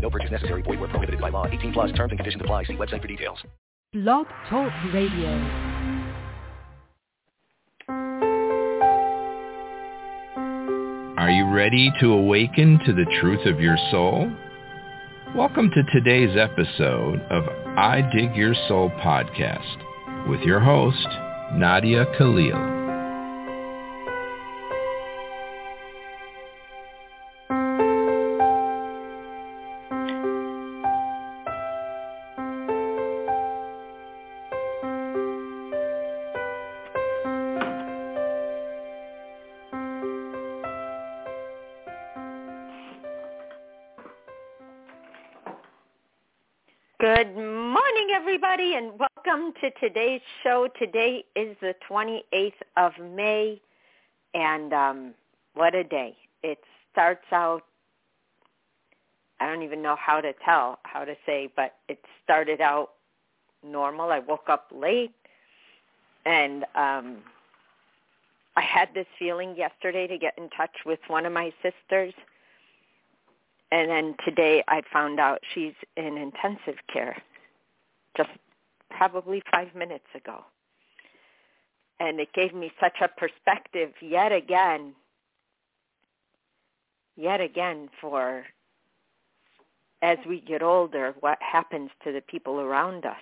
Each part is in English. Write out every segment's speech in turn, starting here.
No purchase necessary. Void where prohibited by law. 18 plus terms and conditions apply. See website for details. Blog Talk Radio. Are you ready to awaken to the truth of your soul? Welcome to today's episode of I Dig Your Soul podcast with your host, Nadia Khalil. Everybody, and welcome to today's show. Today is the 28th of May, and um, what a day. It starts out, I don't even know how to tell, how to say, but it started out normal. I woke up late, and um, I had this feeling yesterday to get in touch with one of my sisters – and then today I found out she's in intensive care just probably five minutes ago. And it gave me such a perspective yet again, yet again for as we get older, what happens to the people around us.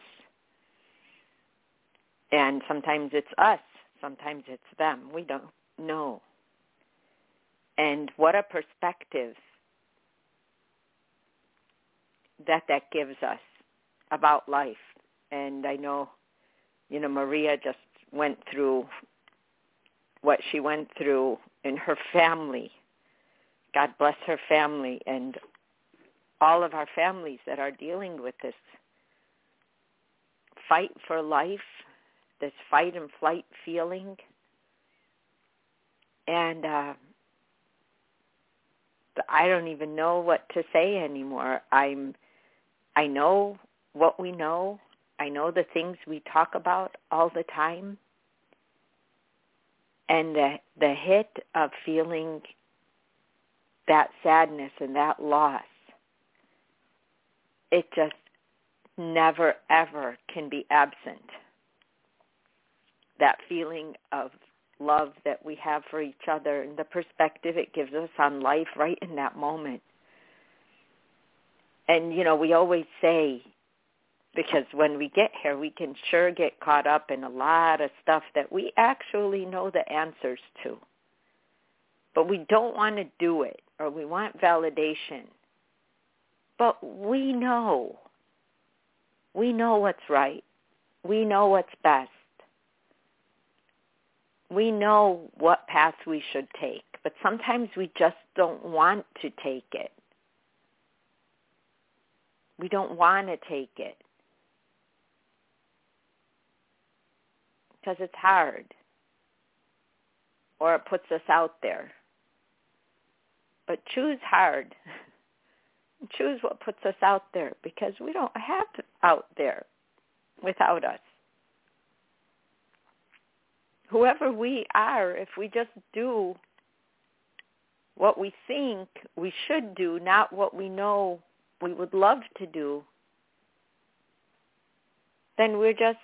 And sometimes it's us, sometimes it's them. We don't know. And what a perspective that that gives us about life. And I know, you know, Maria just went through what she went through in her family. God bless her family and all of our families that are dealing with this fight for life, this fight and flight feeling. And uh, I don't even know what to say anymore. I'm I know what we know. I know the things we talk about all the time. And the the hit of feeling that sadness and that loss, it just never ever can be absent. That feeling of love that we have for each other and the perspective it gives us on life right in that moment and you know we always say because when we get here we can sure get caught up in a lot of stuff that we actually know the answers to. But we don't want to do it or we want validation. But we know. We know what's right. We know what's best. We know what path we should take. But sometimes we just don't want to take it. We don't want to take it because it's hard or it puts us out there. But choose hard. choose what puts us out there because we don't have out there without us. Whoever we are, if we just do what we think we should do, not what we know we would love to do, then we're just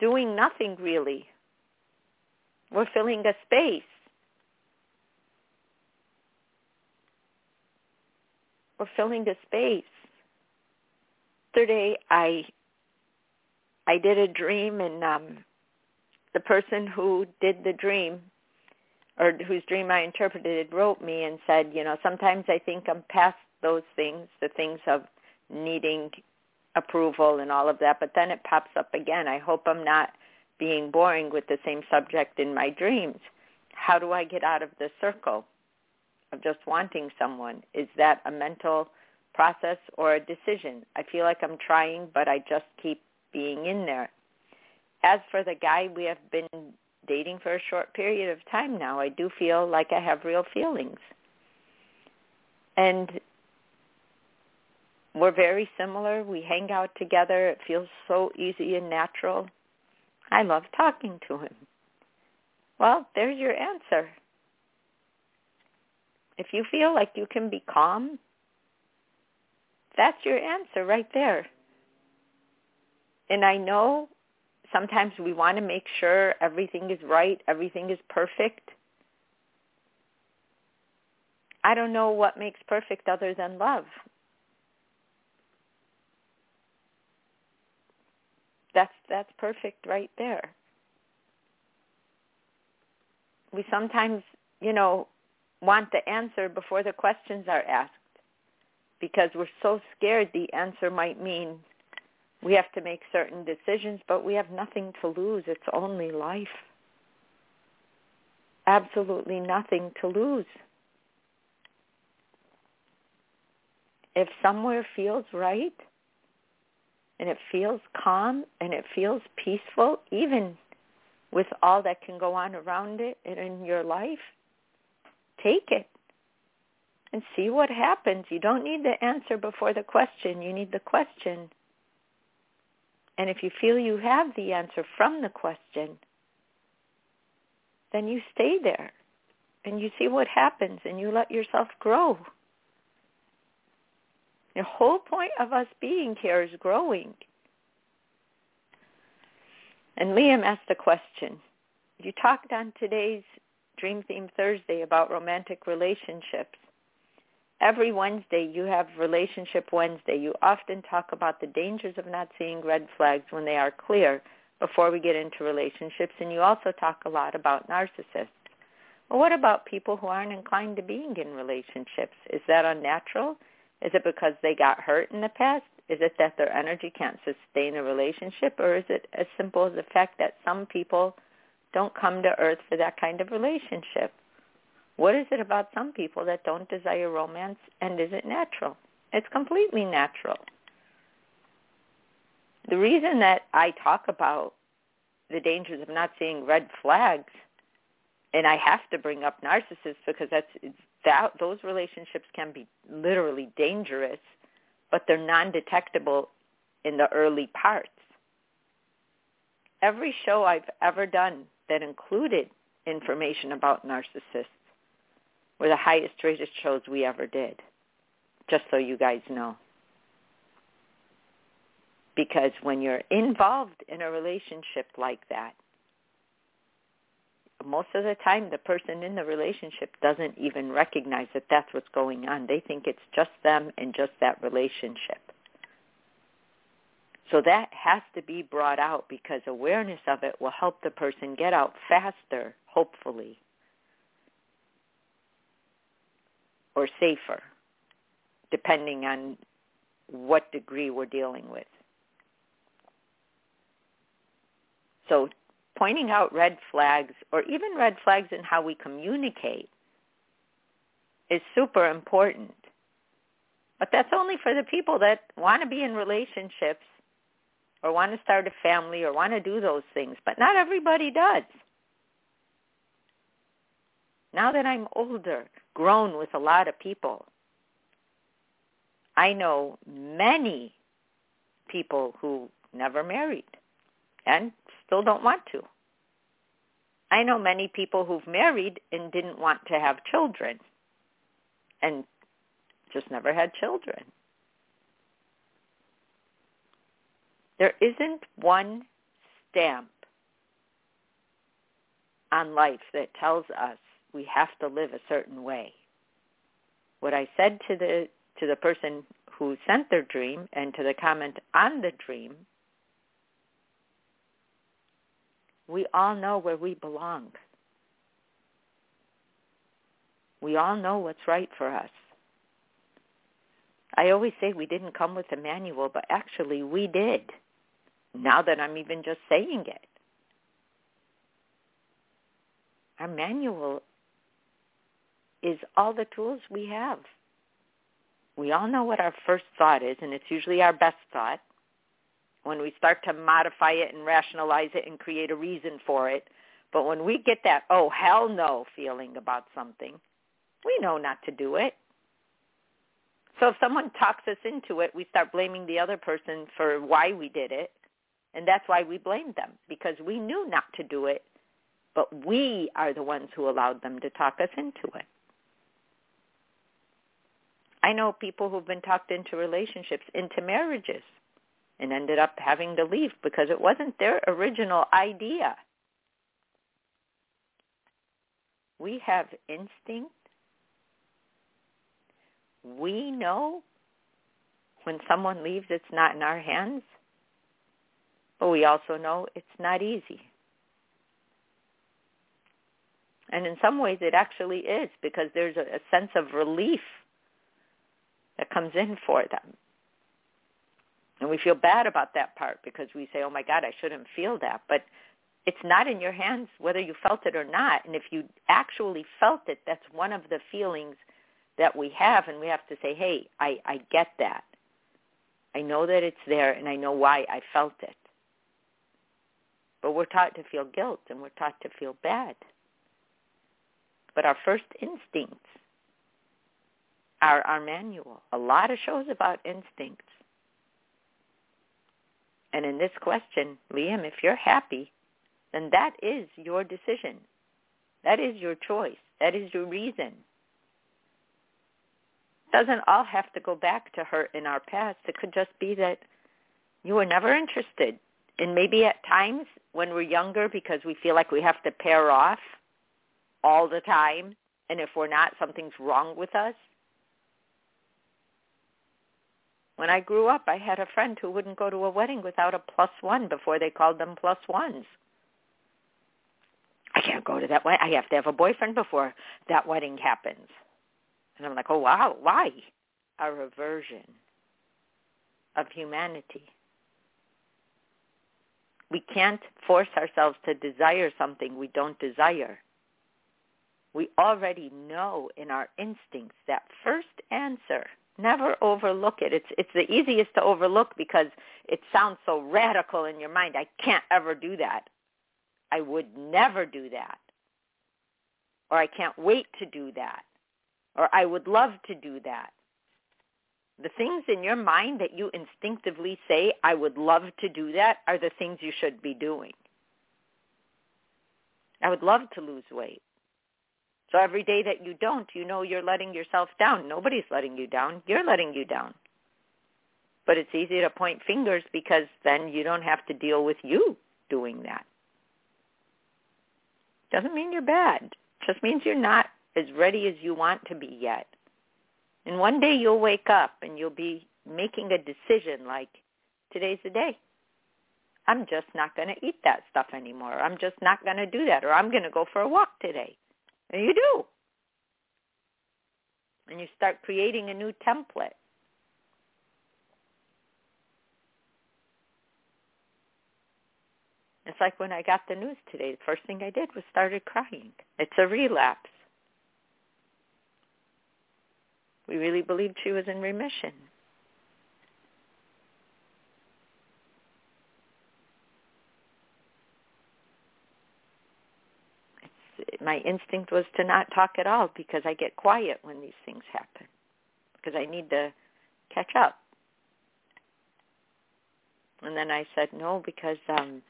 doing nothing really. We're filling a space. We're filling a space. Yesterday I I did a dream and um the person who did the dream or whose dream I interpreted wrote me and said, you know, sometimes I think I'm past those things, the things of needing approval and all of that, but then it pops up again. I hope I'm not being boring with the same subject in my dreams. How do I get out of the circle of just wanting someone? Is that a mental process or a decision? I feel like I'm trying, but I just keep being in there. As for the guy we have been dating for a short period of time now, I do feel like I have real feelings. And we're very similar. We hang out together. It feels so easy and natural. I love talking to him. Well, there's your answer. If you feel like you can be calm, that's your answer right there. And I know sometimes we want to make sure everything is right, everything is perfect. I don't know what makes perfect other than love. That's that's perfect right there. We sometimes, you know, want the answer before the questions are asked because we're so scared the answer might mean we have to make certain decisions, but we have nothing to lose. It's only life. Absolutely nothing to lose. If somewhere feels right, and it feels calm and it feels peaceful, even with all that can go on around it and in your life, take it and see what happens. You don't need the answer before the question. You need the question. And if you feel you have the answer from the question, then you stay there and you see what happens and you let yourself grow. The whole point of us being here is growing. And Liam asked a question. You talked on today's Dream Theme Thursday about romantic relationships. Every Wednesday you have Relationship Wednesday. You often talk about the dangers of not seeing red flags when they are clear before we get into relationships. And you also talk a lot about narcissists. Well, what about people who aren't inclined to being in relationships? Is that unnatural? Is it because they got hurt in the past? Is it that their energy can't sustain a relationship? Or is it as simple as the fact that some people don't come to earth for that kind of relationship? What is it about some people that don't desire romance and is it natural? It's completely natural. The reason that I talk about the dangers of not seeing red flags and I have to bring up narcissists because that's that those relationships can be literally dangerous, but they're non-detectable in the early parts. Every show I've ever done that included information about narcissists were the highest rated shows we ever did, just so you guys know. Because when you're involved in a relationship like that, most of the time the person in the relationship doesn't even recognize that that's what's going on. They think it's just them and just that relationship. So that has to be brought out because awareness of it will help the person get out faster, hopefully, or safer, depending on what degree we're dealing with. So pointing out red flags or even red flags in how we communicate is super important. But that's only for the people that want to be in relationships or want to start a family or want to do those things. But not everybody does. Now that I'm older, grown with a lot of people, I know many people who never married and still don't want to. I know many people who've married and didn't want to have children and just never had children. There isn't one stamp on life that tells us we have to live a certain way. What I said to the to the person who sent their dream and to the comment on the dream we all know where we belong. We all know what's right for us. I always say we didn't come with a manual, but actually we did. Now that I'm even just saying it. Our manual is all the tools we have. We all know what our first thought is, and it's usually our best thought. When we start to modify it and rationalize it and create a reason for it. But when we get that, oh, hell no feeling about something, we know not to do it. So if someone talks us into it, we start blaming the other person for why we did it. And that's why we blame them, because we knew not to do it, but we are the ones who allowed them to talk us into it. I know people who've been talked into relationships, into marriages, and ended up having to leave because it wasn't their original idea. We have instinct. We know when someone leaves, it's not in our hands. But we also know it's not easy. And in some ways it actually is because there's a, a sense of relief that comes in for them. And we feel bad about that part because we say, oh my God, I shouldn't feel that. But it's not in your hands whether you felt it or not. And if you actually felt it, that's one of the feelings that we have. And we have to say, hey, I, I get that. I know that it's there and I know why I felt it. But we're taught to feel guilt and we're taught to feel bad. But our first instincts are our manual. A lot of shows about instincts. And in this question, Liam, if you're happy, then that is your decision. That is your choice. That is your reason. Doesn't all have to go back to hurt in our past. It could just be that you were never interested. And maybe at times when we're younger because we feel like we have to pair off all the time. And if we're not, something's wrong with us. When I grew up, I had a friend who wouldn't go to a wedding without a plus one before they called them plus ones. I can't go to that wedding. I have to have a boyfriend before that wedding happens. And I'm like, oh, wow, why? A reversion of humanity. We can't force ourselves to desire something we don't desire. We already know in our instincts that first answer – Never overlook it. It's it's the easiest to overlook because it sounds so radical in your mind. I can't ever do that. I would never do that. Or I can't wait to do that. Or I would love to do that. The things in your mind that you instinctively say, I would love to do that, are the things you should be doing. I would love to lose weight. So every day that you don't, you know you're letting yourself down. Nobody's letting you down. You're letting you down. But it's easy to point fingers because then you don't have to deal with you doing that. Doesn't mean you're bad. Just means you're not as ready as you want to be yet. And one day you'll wake up and you'll be making a decision like, today's the day. I'm just not going to eat that stuff anymore. I'm just not going to do that. Or I'm going to go for a walk today. And you do. And you start creating a new template. It's like when I got the news today, the first thing I did was started crying. It's a relapse. We really believed she was in remission. My instinct was to not talk at all because I get quiet when these things happen because I need to catch up. And then I said no because um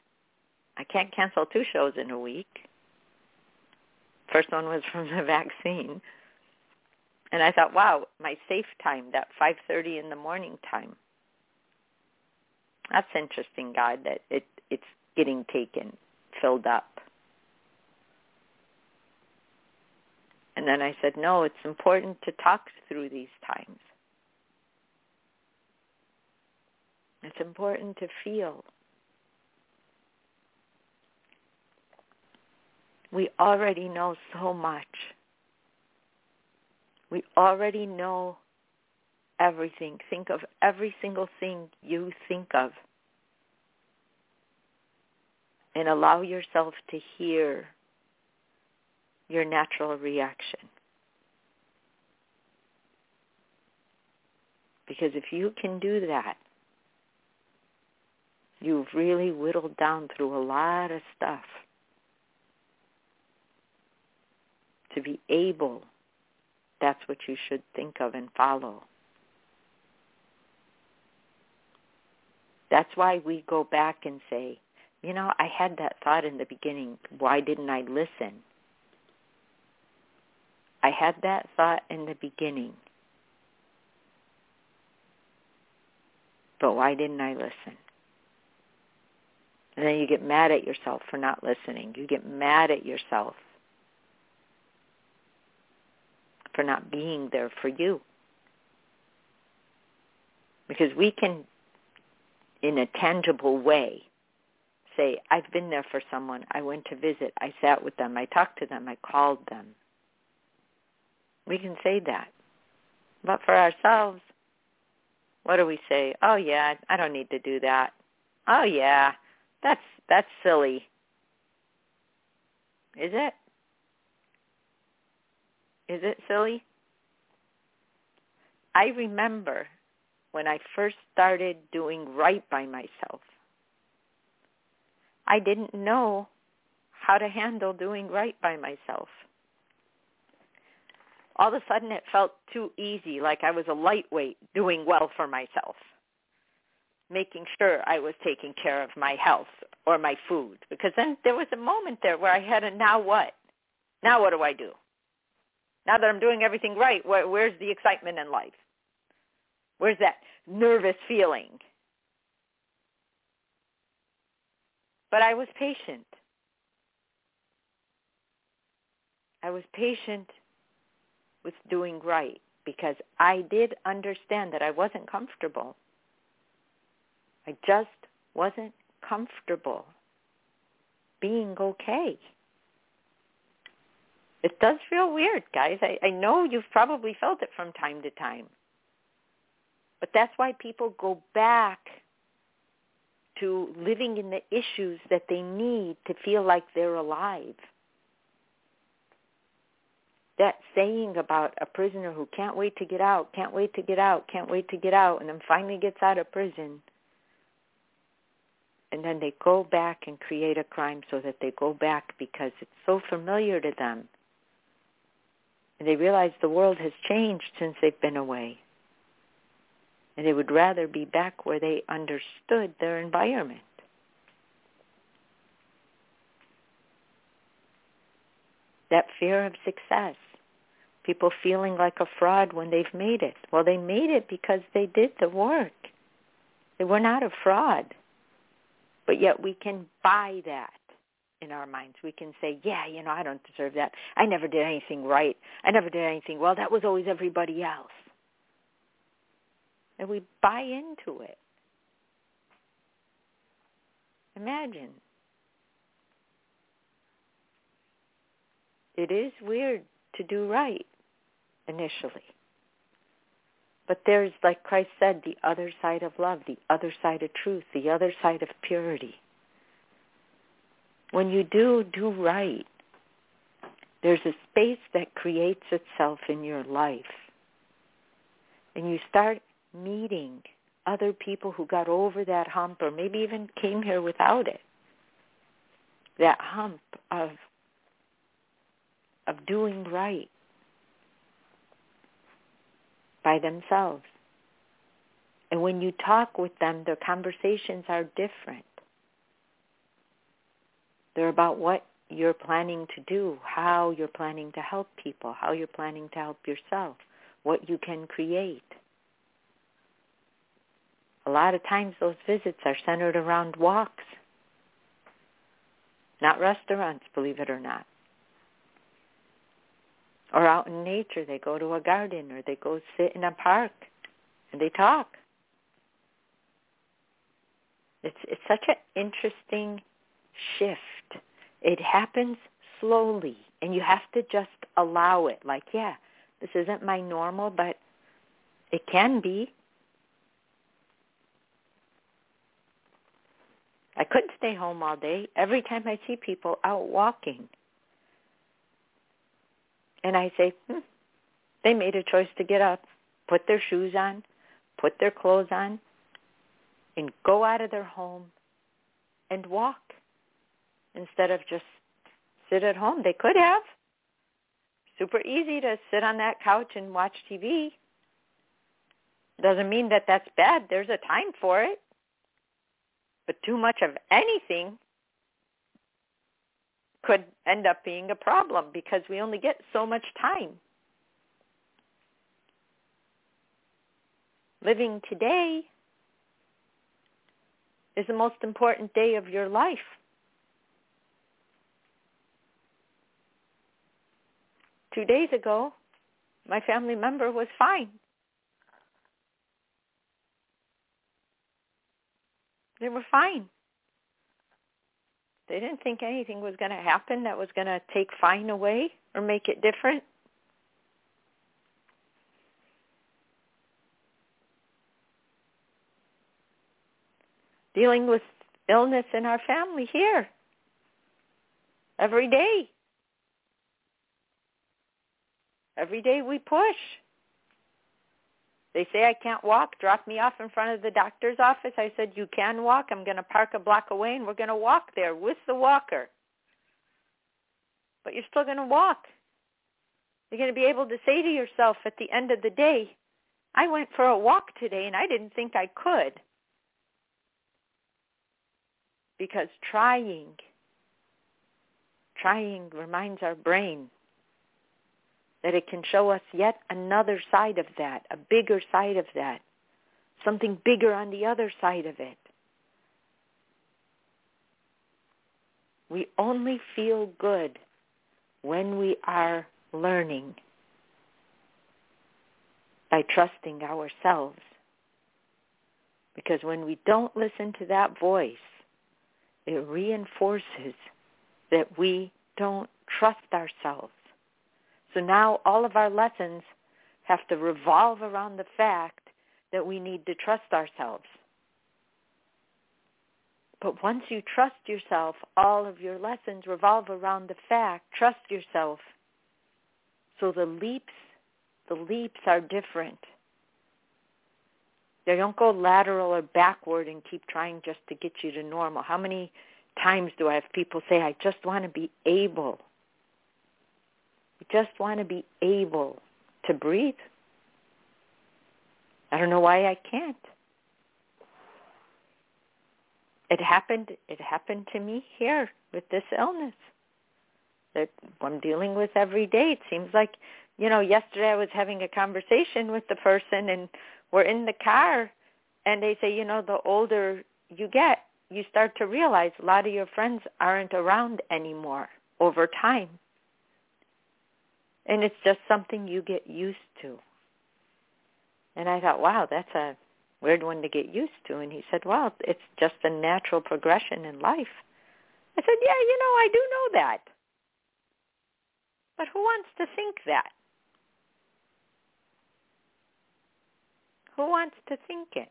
I can't cancel two shows in a week. First one was from the vaccine. And I thought, wow, my safe time, that 5:30 in the morning time. That's interesting, God, that it it's getting taken, filled up. And then I said, no, it's important to talk through these times. It's important to feel. We already know so much. We already know everything. Think of every single thing you think of. And allow yourself to hear your natural reaction. Because if you can do that, You've really whittled down through a lot of stuff to be able, that's what you should think of and follow. That's why we go back and say, you know, I had that thought in the beginning. Why didn't I listen? I had that thought in the beginning. But why didn't I listen? And then you get mad at yourself for not listening. You get mad at yourself for not being there for you. Because we can, in a tangible way, say, I've been there for someone. I went to visit. I sat with them. I talked to them. I called them. We can say that. But for ourselves, what do we say? Oh yeah, I don't need to do that. Oh yeah, that's that's silly. Is it? Is it silly? I remember when I first started doing right by myself. I didn't know how to handle doing right by myself. All of a sudden it felt too easy, like I was a lightweight doing well for myself, making sure I was taking care of my health or my food. Because then there was a moment there where I had a now what? Now what do I do? Now that I'm doing everything right, where, where's the excitement in life? Where's that nervous feeling? But I was patient. I was patient with doing right because I did understand that I wasn't comfortable. I just wasn't comfortable being okay. It does feel weird, guys. I, I know you've probably felt it from time to time. But that's why people go back to living in the issues that they need to feel like they're alive. That saying about a prisoner who can't wait to get out, can't wait to get out, can't wait to get out, and then finally gets out of prison. And then they go back and create a crime so that they go back because it's so familiar to them and they realize the world has changed since they've been away. And they would rather be back where they understood their environment. That fear of success. People feeling like a fraud when they've made it. Well, they made it because they did the work. They were not a fraud. But yet we can buy that in our minds. We can say, yeah, you know, I don't deserve that. I never did anything right. I never did anything well. That was always everybody else. And we buy into it. Imagine. It is weird to do right initially. But there's, like Christ said, the other side of love, the other side of truth, the other side of purity when you do do right, there's a space that creates itself in your life. And you start meeting other people who got over that hump or maybe even came here without it. That hump of of doing right by themselves. And when you talk with them, their conversations are different. They're about what you're planning to do, how you're planning to help people, how you're planning to help yourself, what you can create. A lot of times those visits are centered around walks, not restaurants, believe it or not. Or out in nature, they go to a garden or they go sit in a park and they talk. It's it's such an interesting shift it happens slowly, and you have to just allow it. Like, yeah, this isn't my normal, but it can be. I couldn't stay home all day. Every time I see people out walking, and I say, hmm, they made a choice to get up, put their shoes on, put their clothes on, and go out of their home and walk instead of just sit at home. They could have. Super easy to sit on that couch and watch TV. Doesn't mean that that's bad. There's a time for it. But too much of anything could end up being a problem because we only get so much time. Living today is the most important day of your life. Two days ago, my family member was fine. They were fine. They didn't think anything was going to happen that was going to take fine away or make it different. Dealing with illness in our family here every day. Every day we push. They say I can't walk. Drop me off in front of the doctor's office. I said, you can walk. I'm going to park a block away and we're going to walk there with the walker. But you're still going to walk. You're going to be able to say to yourself at the end of the day, I went for a walk today and I didn't think I could. Because trying, trying reminds our brain that it can show us yet another side of that, a bigger side of that, something bigger on the other side of it. We only feel good when we are learning by trusting ourselves. Because when we don't listen to that voice, it reinforces that we don't trust ourselves. So now all of our lessons have to revolve around the fact that we need to trust ourselves. But once you trust yourself, all of your lessons revolve around the fact, trust yourself. So the leaps, the leaps are different. They don't go lateral or backward and keep trying just to get you to normal. How many times do I have people say, I just want to be able just want to be able to breathe. I don't know why I can't. It happened it happened to me here with this illness that I'm dealing with every day. It seems like, you know, yesterday I was having a conversation with the person and we're in the car and they say, you know, the older you get, you start to realize a lot of your friends aren't around anymore over time. And it's just something you get used to. And I thought, wow, that's a weird one to get used to. And he said, well, it's just a natural progression in life. I said, yeah, you know, I do know that. But who wants to think that? Who wants to think it?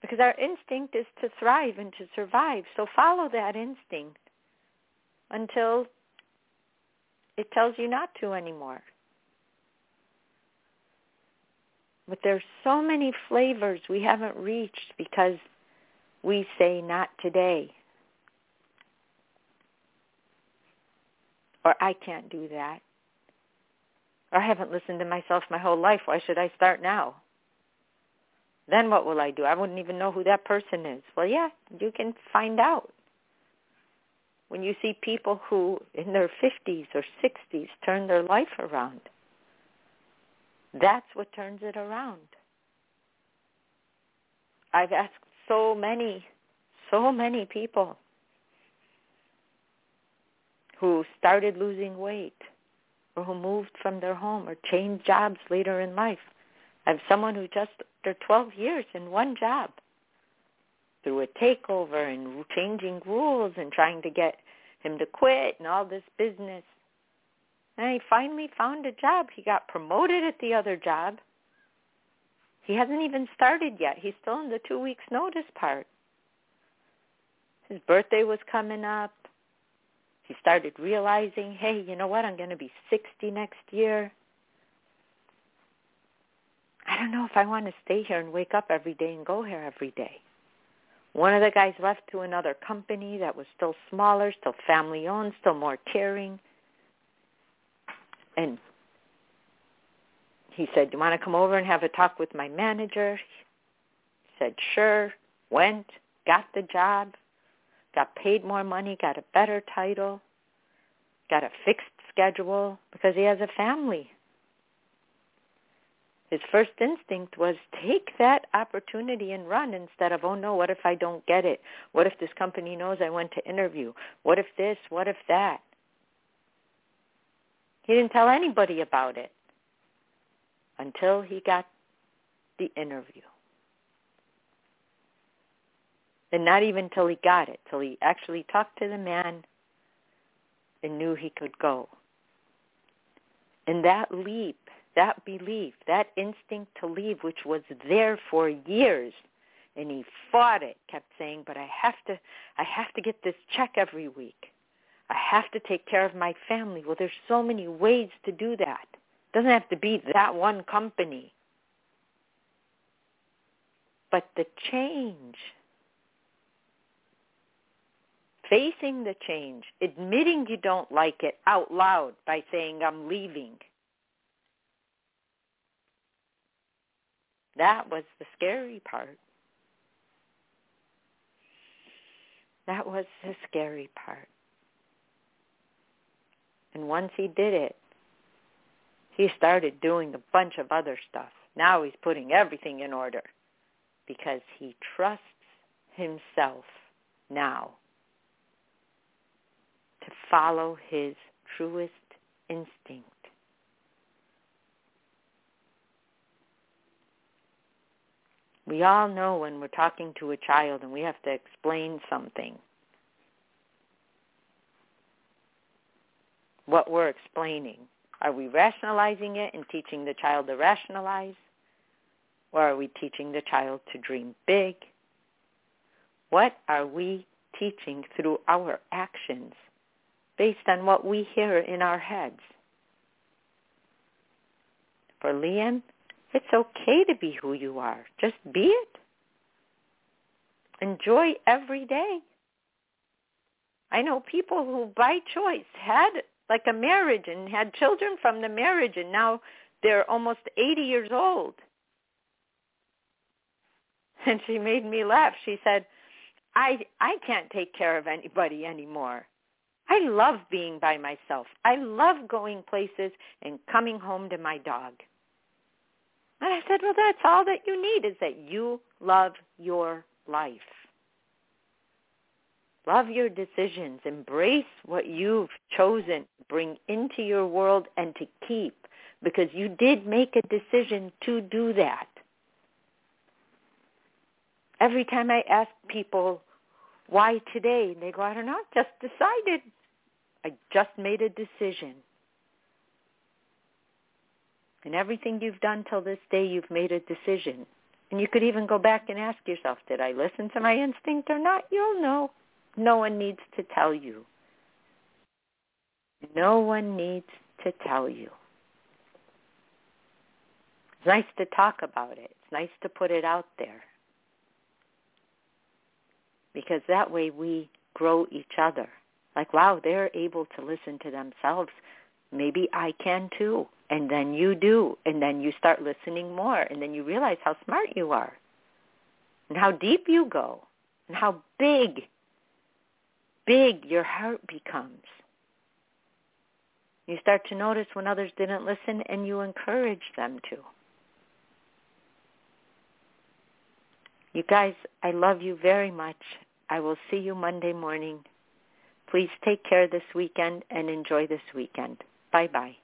Because our instinct is to thrive and to survive. So follow that instinct until it tells you not to anymore. But there's so many flavors we haven't reached because we say not today. Or I can't do that. Or I haven't listened to myself my whole life. Why should I start now? Then what will I do? I wouldn't even know who that person is. Well, yeah, you can find out when you see people who in their 50s or 60s turn their life around. That's what turns it around. I've asked so many, so many people who started losing weight or who moved from their home or changed jobs later in life. I have someone who just, after 12 years in one job, through a takeover and changing rules and trying to get him to quit and all this business. And he finally found a job. He got promoted at the other job. He hasn't even started yet. He's still in the two weeks notice part. His birthday was coming up. He started realizing, hey, you know what? I'm going to be 60 next year. I don't know if I want to stay here and wake up every day and go here every day. One of the guys left to another company that was still smaller, still family owned, still more caring. And he said, do you want to come over and have a talk with my manager? He said, sure. Went, got the job, got paid more money, got a better title, got a fixed schedule because he has a family. His first instinct was take that opportunity and run instead of, oh no, what if I don't get it? What if this company knows I went to interview? What if this? What if that? He didn't tell anybody about it until he got the interview. And not even till he got it, till he actually talked to the man and knew he could go. And that leap, that belief, that instinct to leave, which was there for years, and he fought it, kept saying, but I have to, I have to get this check every week. I have to take care of my family. Well, there's so many ways to do that. It doesn't have to be that one company. But the change, facing the change, admitting you don't like it out loud by saying, I'm leaving. That was the scary part. That was the scary part. And once he did it, he started doing a bunch of other stuff. Now he's putting everything in order because he trusts himself now to follow his truest instinct. We all know when we're talking to a child and we have to explain something what we're explaining. Are we rationalizing it and teaching the child to rationalize? Or are we teaching the child to dream big? What are we teaching through our actions based on what we hear in our heads? For Liam, it's okay to be who you are. Just be it. Enjoy every day. I know people who by choice had like a marriage and had children from the marriage and now they're almost 80 years old. And she made me laugh. She said, I I can't take care of anybody anymore. I love being by myself. I love going places and coming home to my dog. And I said, well, that's all that you need is that you love your life. Love your decisions. Embrace what you've chosen. Bring into your world and to keep because you did make a decision to do that. Every time I ask people, why today? They go, I don't know, just decided. I just made a decision. And everything you've done till this day, you've made a decision. And you could even go back and ask yourself, did I listen to my instinct or not? You'll know. No one needs to tell you. No one needs to tell you. It's nice to talk about it. It's nice to put it out there. Because that way we grow each other. Like, wow, they're able to listen to themselves. Maybe I can too. And then you do. And then you start listening more. And then you realize how smart you are. And how deep you go. And how big big your heart becomes. You start to notice when others didn't listen and you encourage them to. You guys, I love you very much. I will see you Monday morning. Please take care this weekend and enjoy this weekend. Bye-bye.